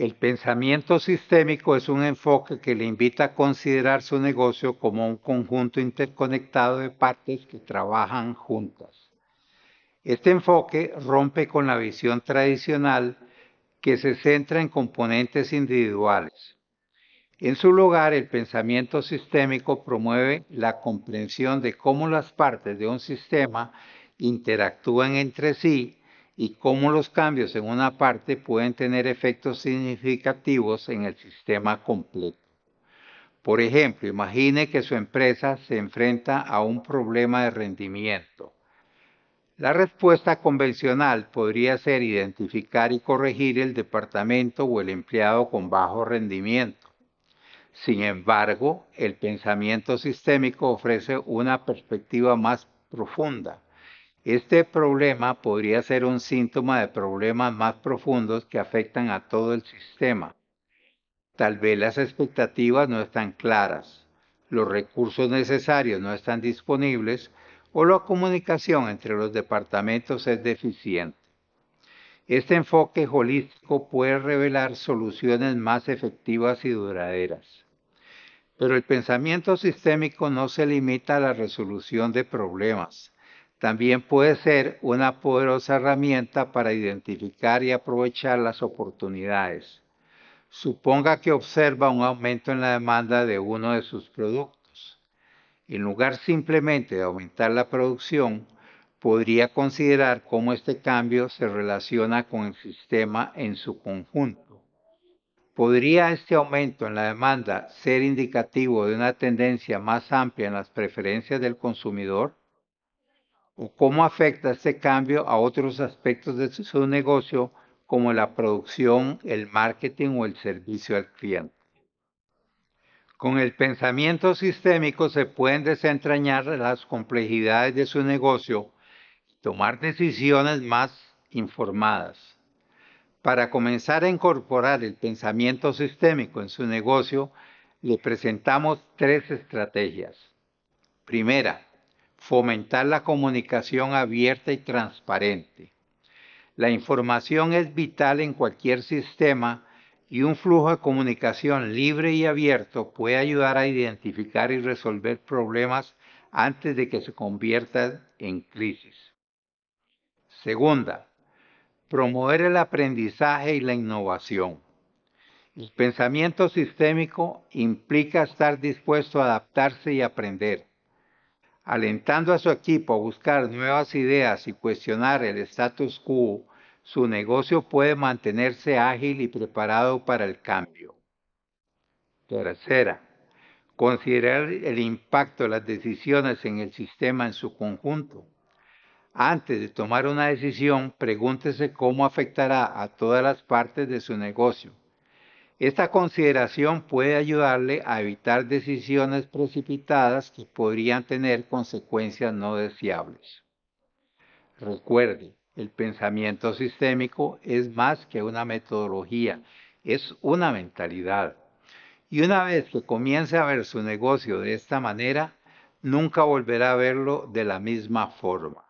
El pensamiento sistémico es un enfoque que le invita a considerar su negocio como un conjunto interconectado de partes que trabajan juntas. Este enfoque rompe con la visión tradicional que se centra en componentes individuales. En su lugar, el pensamiento sistémico promueve la comprensión de cómo las partes de un sistema interactúan entre sí y cómo los cambios en una parte pueden tener efectos significativos en el sistema completo. Por ejemplo, imagine que su empresa se enfrenta a un problema de rendimiento. La respuesta convencional podría ser identificar y corregir el departamento o el empleado con bajo rendimiento. Sin embargo, el pensamiento sistémico ofrece una perspectiva más profunda este problema podría ser un síntoma de problemas más profundos que afectan a todo el sistema. Tal vez las expectativas no están claras, los recursos necesarios no están disponibles o la comunicación entre los departamentos es deficiente. Este enfoque holístico puede revelar soluciones más efectivas y duraderas. Pero el pensamiento sistémico no se limita a la resolución de problemas también puede ser una poderosa herramienta para identificar y aprovechar las oportunidades. Suponga que observa un aumento en la demanda de uno de sus productos. En lugar simplemente de aumentar la producción, podría considerar cómo este cambio se relaciona con el sistema en su conjunto. ¿Podría este aumento en la demanda ser indicativo de una tendencia más amplia en las preferencias del consumidor? O cómo afecta este cambio a otros aspectos de su negocio como la producción, el marketing o el servicio al cliente. Con el pensamiento sistémico se pueden desentrañar las complejidades de su negocio y tomar decisiones más informadas. Para comenzar a incorporar el pensamiento sistémico en su negocio, le presentamos tres estrategias. Primera, fomentar la comunicación abierta y transparente. La información es vital en cualquier sistema y un flujo de comunicación libre y abierto puede ayudar a identificar y resolver problemas antes de que se conviertan en crisis. Segunda, promover el aprendizaje y la innovación. El pensamiento sistémico implica estar dispuesto a adaptarse y aprender alentando a su equipo a buscar nuevas ideas y cuestionar el status quo, su negocio puede mantenerse ágil y preparado para el cambio. Tercera, considerar el impacto de las decisiones en el sistema en su conjunto. Antes de tomar una decisión, pregúntese cómo afectará a todas las partes de su negocio esta consideración puede ayudarle a evitar decisiones precipitadas que podrían tener consecuencias no deseables. Recuerde, el pensamiento sistémico es más que una metodología, es una mentalidad. Y una vez que comience a ver su negocio de esta manera, nunca volverá a verlo de la misma forma.